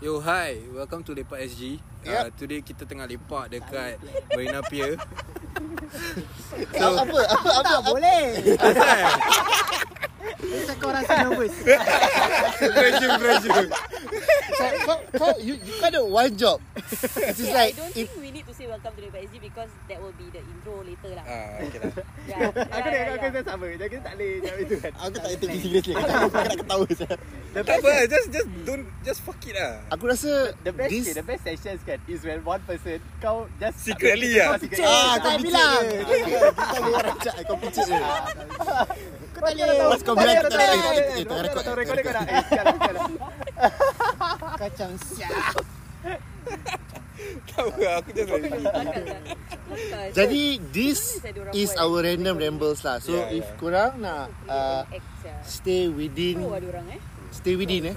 Yo hi, welcome to Lepak SG. Yep. Uh, today kita tengah lepak dekat Marina Pier. So, apa apa apa Tak apa boleh. Asal? Macam kau rasa nervous. pressure, pressure. kau, kau, kau you, you kan ada one job. It is I like don't if think we need to say welcome to the PSG because that will be the intro later lah. Ah, okay lah. Yeah, Aku yeah, dengan yeah, kau sama. Jadi kita tak boleh jawab itu kan. aku tak take it seriously. Aku tak- aku nak ketawa saja. The Tak apa, just just don't just fuck it lah. Aku rasa The best this the best sessions kan is when one person kau just Secretly kau lah. secretly. Ah, kau kau bilang. Kita boleh rancak kau picit je. Kau tak boleh. Pas kau bilang kita nak record, eh, tengah record, Kau tengah record kau dah. Eh. Kacang siap. Tak apa, aku just. Kelakar. Jadi this is our random rambles lah. So Yeah, if yeah. korang nak uh, ya. stay within ada orang eh. stay within eh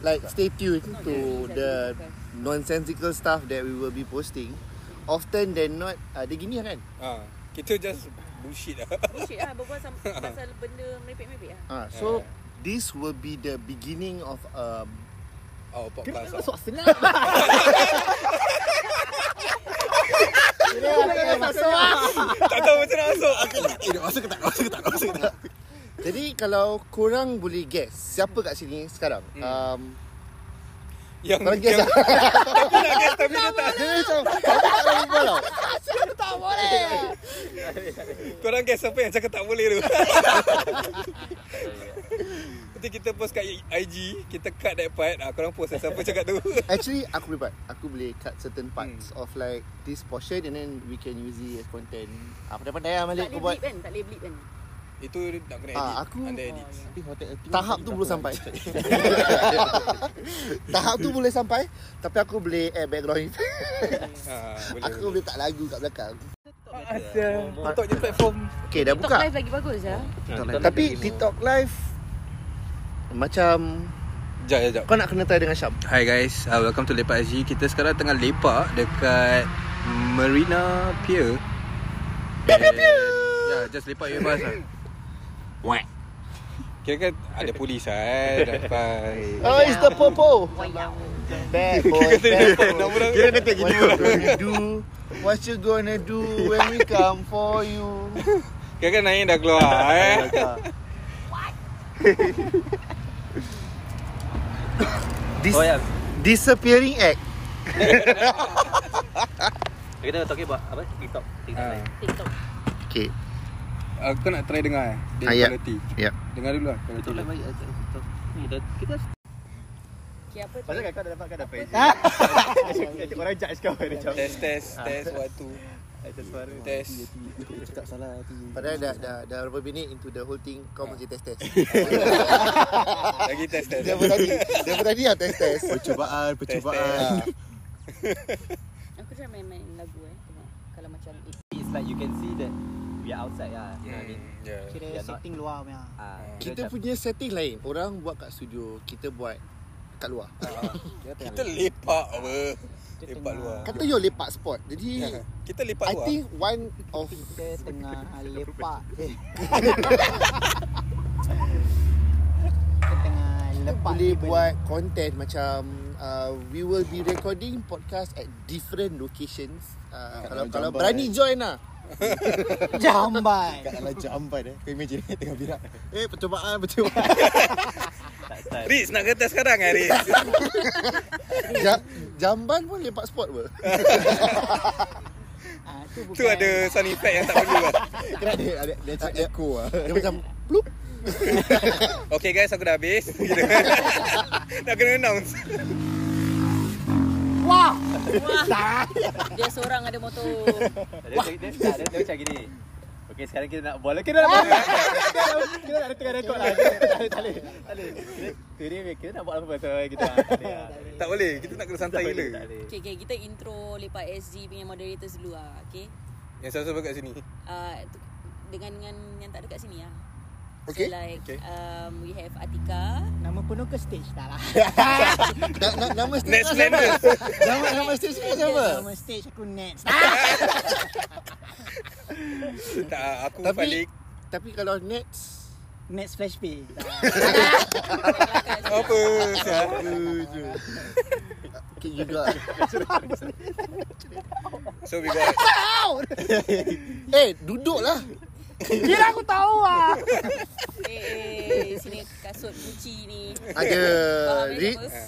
like stay tuned to the nonsensical stuff that we will be posting. Often than not uh, dia gini lah kan. ah, kita just bullshit lah. Bullshit lah berbual pasal benda merepek-merepek lah. Ah, so this will be the beginning of um, Oh, podcast. Kenapa lah. tahu macam nak masuk. Masuk ke tak? Masuk ke tak? Masuk ke tak? Jadi kalau korang boleh guess siapa kat sini sekarang? Um, Yang korang guess yang- lah. Aku nak guess tapi dia tak. Dia macam kamu tak nak berbual tau. Korang guess siapa yang cakap tak boleh tu. Nanti kita post kat IG, kita cut that part. Ah, korang post siapa cakap tu. Actually aku boleh buat. Aku boleh cut certain parts of like this portion and then we can use it as content. Ah, pandai-pandai lah Tak Malik boleh kau buat. blip kan? Tak boleh blip kan? Itu nak kena Ah, edit. aku- Under edit. Tahap tu belum sampai. Tahap tu boleh sampai tapi aku boleh add background. Ah, boleh. Aku boleh tak lagu kat belakang. Untuk je platform. Okay dah TikTok buka. live lagi bagus ya. Tapi TikTok live macam Sekejap, sekejap. kau nak kena try dengan Syam. Hi guys, uh, welcome to Lepak SG. Kita sekarang tengah lepak dekat Marina Pier. Pier, pier, pier. Ya, just lepak bebas lah. Whack. Kira kan ada polis lah eh. Dapat. Oh, it's the popo. Bad boy, bad Kira kata gitu. What you gonna do? What you gonna do when we come for you? Kira kan Naim dah keluar eh. Dis- Oh, yeah. Disappearing act. Kita talking about apa? TikTok. TikTok. Live. TikTok. Okay. Aku nak try dengar eh. Dia Ah, ya. quality. Ya. Dengar dulu lah. quality dia. live baik kita Okay, apa tu? Pasal kau dah dapat kau dah pay. Orang judge kau. Test, test, test, one, two. Ada suara. Test. Cakap salah. Padahal dah, dah, dah berapa minit into the whole thing Kau masih test-test Lagi test, test. Dia pun tadi Dia pun tadi lah test-test Percubaan, percubaan. Aku try main-main lagu eh. Kalau macam it. it's like you can see that we are outside lah. What I mean? Yeah. Kira Yeah, not- setting luar punya. Ah, Kita punya setting lain Orang buat kat studio Kita buat kat luar Kita lepak apa. Lepak luar. Kata you lepak spot Jadi Kita lepak I luar. think one of Kita tengah lepak. Eh. Kita tengah lepak. boleh buat content macam uh, we will be recording podcast at different locations. Uh, kalau kalau berani join lah. jamban. Kat dalam jamban eh Kau imagine eh tengah birak Eh percubaan percubaan. Riz nak kata sekarang kan Riz? Ja, jamban pun lepak spot apa? Ah, tu tu ada sound effect yang tak perlu lah. Kira ada Ada Dia cakap echo lah Dia macam plup. Okay guys, aku dah habis. Nak kena announce. Wah. Wah. Dia seorang ada motor. Dia, dia, dia, dia, dia, dia macam gini. Okay, sekarang kita nak bola. Kita nak bola. kita nak tengah rekod lah. Tak boleh, tak boleh. Kita- Today kita nak buat apa pasal kita. Tak boleh. lah. Tak boleh. Kita nak kena santai gila. Okay, okay, kita intro Lepak SG punya moderators dulu lah. Okay. Yang sama-sama kat sini. Uh, dengan dengan yang tak ada kat sini lah. Okay. So like Okay. um, we have Atika. Nama penuh ke stage tak lah. Na, na, nama stage Next siapa? Nama nama stage kau siapa? Nama stage aku Nets. Tak, aku Tapi Falik. tapi kalau Nets Next flash pay. Apa? Siap. Okay juga. So we got Eh, duduklah. Kira aku tahu ah. Eh, eh, sini kasut Gucci ni. Ada Rick. apa?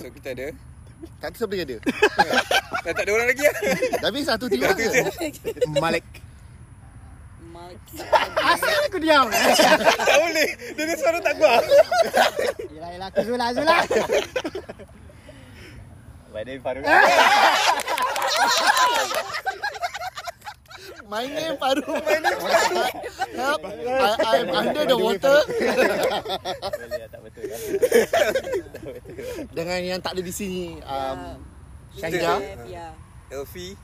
So kita ada Tak siapa lagi ada. Dah tak ada orang lagi lah Tapi satu tiga ke? Malik. Malik. Asal aku diam. Tak boleh Dia ni suara tak kuat Yelah yelah aku Zula Zula. Name Faruk. My name Farouk. My name Farouk. Help. I, I'm under the water. Boleh tak betul kan? Dengan yang tak ada di sini. Um, Ya. Syanja. Chef, Ya. Elfie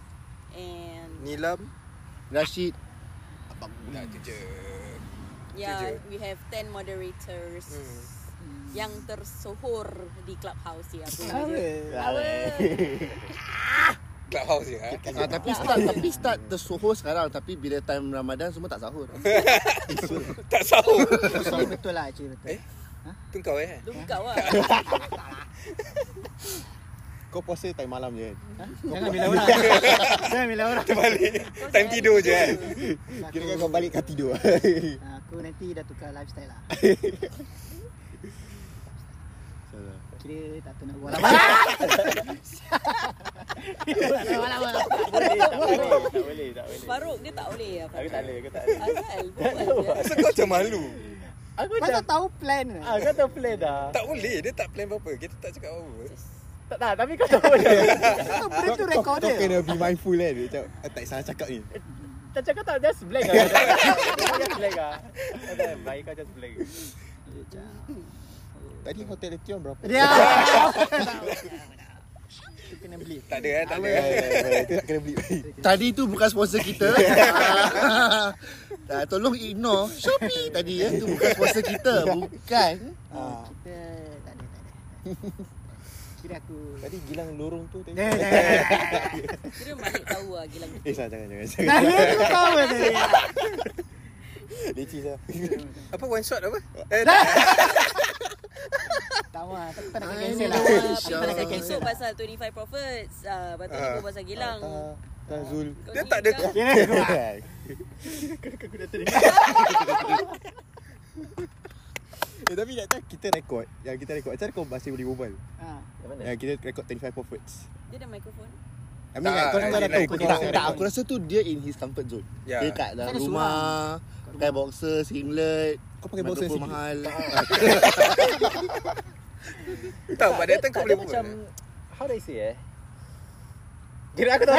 And Nilam Rashid. Abang budak tu je yeah, je. we have 10 moderators. Yang tersohor di clubhouse ya. Apa je? Clubhouse je ha? Ah, tapi start tapi start tersohor sekarang tapi bila time Ramadan semua tak sahur. Tak sahur Actually betul lah, actually betul. Eh? Tu kau eh Lu kau lah. Kau puasa time malam je kan? Jangan bila orang. Jangan bila orang. Balik Time tidur je kan Kira kan kau balik kau tidur. Aku nanti dah tukar lifestyle lah. Kira tak tahu nak buat apa. Lama-lama. Tak boleh? Tak boleh, tak boleh. Faruk dia tak boleh ya. Aku tak boleh, aku tak boleh. Asal. Asal kau macam malu Aku Pasal dah tahu plan. Ah, kau tahu plan dah. Tak boleh Dia tak plan apa-apa Kita tak cakap apa-apa Tak, tak, tapi kau tahu dah. Kau benda tu Kau, recorder. kau kena be mindful kan. Macam ah, tak salah cakap ni. Tak cakap tak, just blank lah. Just blank lah. Tak, Baik kau just blank. Tadi hotel Etion berapa? Dia. Tu kena beli. Tak ada eh Tak ada Eh, eh eh, Itu nak kena beli. Tadi tu bukan sponsor kita. Ah, tolong ignore Shopee tadi ya. Tu bukan sponsor kita. Bukan. Ah, kita tak ada, tak ada. Kira aku. Tadi gilang lorong tu tadi. Eh. Kira Malik tahu lah gilang. Eh, salah jangan jangan. Dia tu tahu tadi. Leci lah. Apa one shot apa Eh tak Tahu lah, tapi tak nak cancel lah. Tak nak cancel So pasal 25 Prophets. Ah, lepas tu Ah. ni pasal gilang. Tak, tak Zul. Kau Dia tak ada kan- Kira Eh, tapi tak tahu kita rekod. Yang kita rekod. Macam mana kau masih boleh berbual? Ah. Yang kita rekod 25 prophets. Dia ada mikrofon. I mean, Tak, kau dah tahu kau kuda. Tak, tak tak, aku rasa tu dia in his comfort zone. Ya. Dia kat dalam rumah, pakai boxer, singlet, Kau pakai boxer sini. mahal. Tak pada datang kau Tak boleh macam How do I say eh Kira aku tahu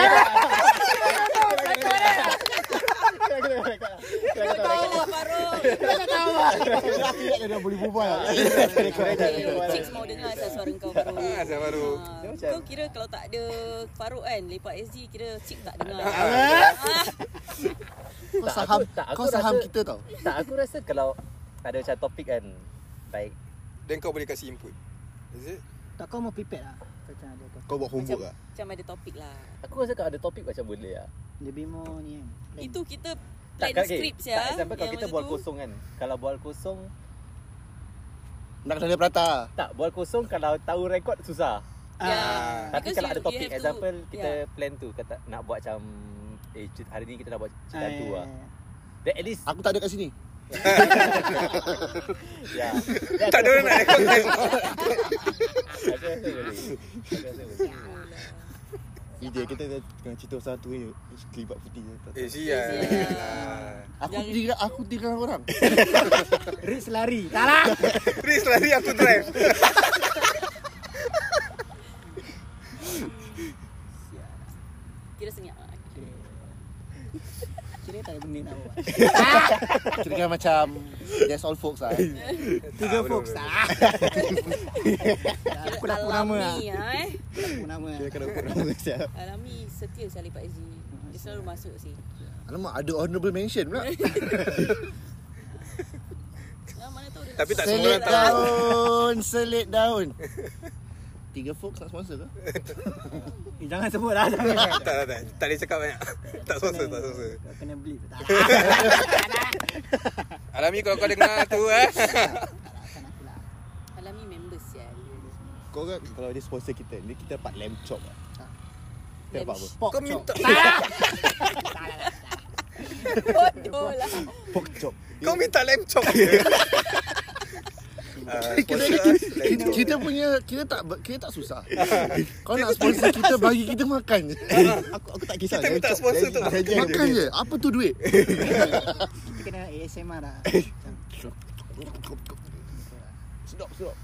Kau tahu lah Faruk. Laki tak dah boleh berbual. Okay, Chicks mau dengar asal suara kau Faruk. Ah, asal Faruk. Ah, macam- Kau kira kalau tak ada Faruk kan, lepak SG kira Cik tak dengar. Ah. Ah. Kau Tak, saham, tak, kau saham kita tau. Tak aku rasa kalau Ada macam topik kan Like Dan kau boleh kasih input Is it? Tak kau mau prepare lah. Kau macam ada kau. Kau buat Macam, homework lah. macam ada topik lah. Aku rasa kalau ada topik macam boleh lah Lebih more ni kan. plan. Itu kita Tak, plan kan, okay. script ya. Tak, example kalau kita bual tu. kosong kan Kalau bual kosong Nak kena prata. Tak, bual kosong kalau tahu rekod susah Ya. Tapi Because kalau you- ada topik have to- Example kita yeah. plan tu kata Nak buat macam Eh hari ni kita nak buat cerita Ah, tu ya, lah ya, ya. Then at least Aku tak ada kat sini. Ya Tak ada orang nak rekod Aku Aku boleh Ide kita dah tengah cerita pasal tu ni. Kelibat putih. Eh sial Aku Jangan- tinggal aku tinggal orang. Riz lari. Tak lah. Please lari aku drive Kira senyap lah. Kira tak ada benda nak buat. Kira kan macam That's all folks lah. Tiga folks lah. Aku dah pun nama lah. Alami lah eh. Aku nama. Dia kena put nama siap. Alami setia sekali Pak SG. Dia selalu masuk sih. Alamak ada honorable mention pula. Ah, dia Tapi tak semua Selit orang tahu daun, selit daun. Tiga folks nak sponsor ke? Eh, jangan sebut lah. tak, tak, tak, tak, tak boleh cakap banyak. tak sponsor, tak sponsor. Kau kena beli. Tak. Alami kalau kau dengar tu eh. Alami members ya. Kau kan kalau dia sponsor kita, dia kita dapat lamb chop lah. Dia dapat apa? Pork Kau chop. minta Bodoh lah. Pork chop. kau minta lamb chop. Uh, Kita, kita, punya kita tak kita tak susah. Kau nak sponsor kita bagi kita makan je. aku aku tak kisah. Kita minta sponsor tu. Makan je. Apa tu duit? Kita kena ASMR dah. Sedap, sedap.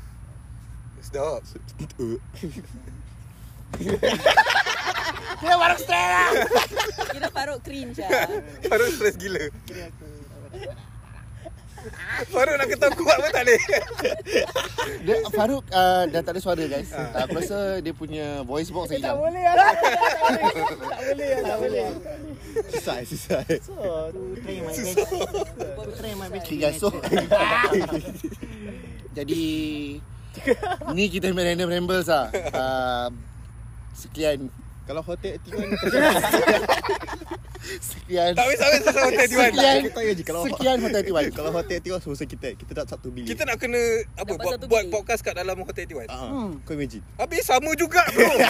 Sedap. Dia baru stress lah. Kira Faruk cringe lah. Baru stres gila. Kira aku. Baru nak ketawa kuat pun tak boleh. Dia, Farouk uh, dah tak ada suara guys. Uh, aku rasa dia punya voice box dah Tak hilang. boleh lah. Tak boleh lah. Tak boleh. Susah, susah. So, tu try my best. Tu try my best. Okay guys, so Jadi Ni kita main random rambles lah uh, Sekian Kalau hotel T1 Sekian Tak habis-habis pasal hotel Tiwan. Sekian Kita tanya je kalau Sekian Hotel Tiwan kalau hotel T1 sponsor kita, kita dapat satu bilik. Kita nak kena apa buat, buat podcast kat dalam hotel Tiwan. Ah, Hmm. Kau imagine. Habis sama juga bro.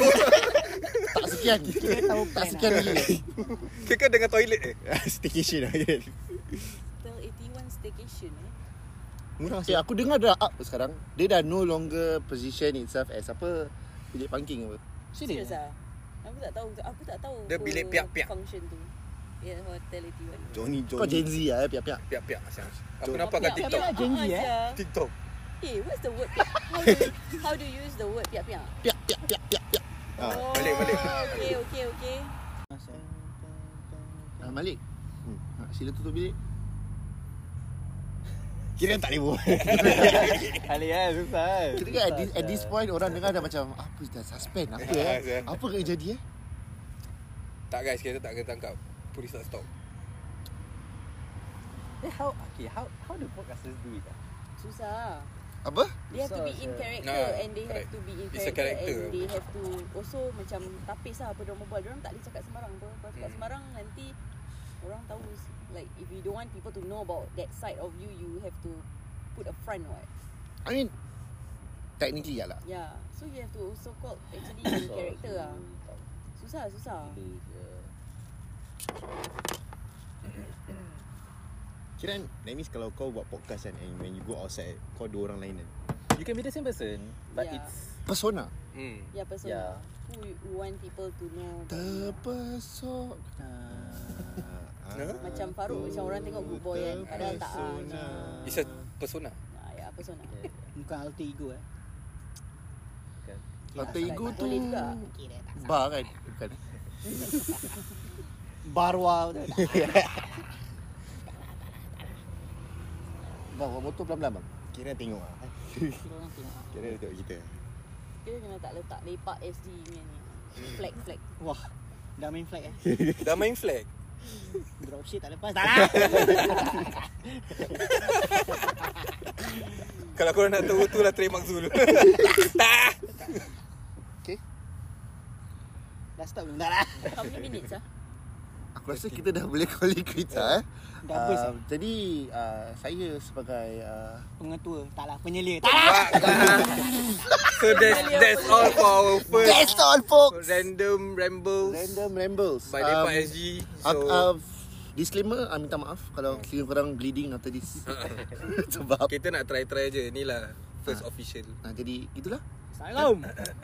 Tak sekian Kita tahu Tak plan sekian lah. lagi Kira kan dengan toilet eh. Staycation lah. Hotel 81 staycation eh. Murah Eh aku dengar dah up sekarang Dia dah no longer position itself as apa Bilik parking apa Serius ah? Aku tak tahu aku tak tahu Dia bilik piak-piak. function tu. Ya hotel 81. Johnny Kau Gen Johnny. Z lah eh piak-piak Piak-piak. Aku Jom. nampak kat Piak-piak. TikTok. Piak-piak Gen Z, eh? TikTok. Eh, what's the word? piak? How do you, how do you use the word piak-piak? Piak-piak-piak-piak Ah, Oh, balik, balik. Okay, okay, okay. ah, Malik Hmm. ah, Sila tutup bilik Kira tak boleh buat. Kali kan susah kan. Kita kan at this, at this point Orang dengar dah macam Apa dah suspend Apa Ah, eh sia. Apa kena jadi eh Tak guys, kita tak kena tangkap. Polis tak stop. Eh, how okay, how how the podcasters do it? ah? Susah. Apa They have to be in character Nah, and they have correct. to be in It's a character, character. and they have to also macam tapis lah apa diorang buat. Diorang tak boleh cakap sembarang apa. Kalau cakap Hmm. sembarang nanti orang tahu like if you don't want people to know about that side of you, you have to put a front what. I mean Technically ya lah Yeah. So you have to also called actually in character lah. Susah, susah. Kira that means kalau kau buat podcast kan and when you go outside kau dua orang lain kan. You can be the same person, but Yeah. it's Persona Hmm. Yeah, person. Yeah. Who you want people to know. Terpesona Ah, Macam Farouk macam orang tengok good boy kan. Padahal tak ah. Terpesona. It's a persona. Nah, ya, persona. Bukan alter ego eh. Alter ego tu. Bar kan Bukan Barwa. Bang, bawa motor pelan-pelan bang Kira tengok ah. Orang tengok. Kira tengok kita. Kita kena tak letak lepak SD ni ni. Flag flag. Wah. Dah main flag eh. Dah main flag. Dropship tak lepas. Tak lah. Kalau korang nak tahu tu lah trademark Zul. tak. Dah stop belum? Tak lah. How many minutes ah? Aku rasa kita dah boleh call it quits lah eh Dah Ah, eh. Jadi uh, Saya sebagai uh, Pengetua. Tak lah. Penyelia. Tak lah. so that's that's all for our first That's all folks random rambles Random rambles by Lepak SG. So uh, uh, Disclaimer uh, Minta maaf Kalau kira korang bleeding after this Sebab kita nak try-try je. Ni lah first official. uh, Jadi itulah Salam.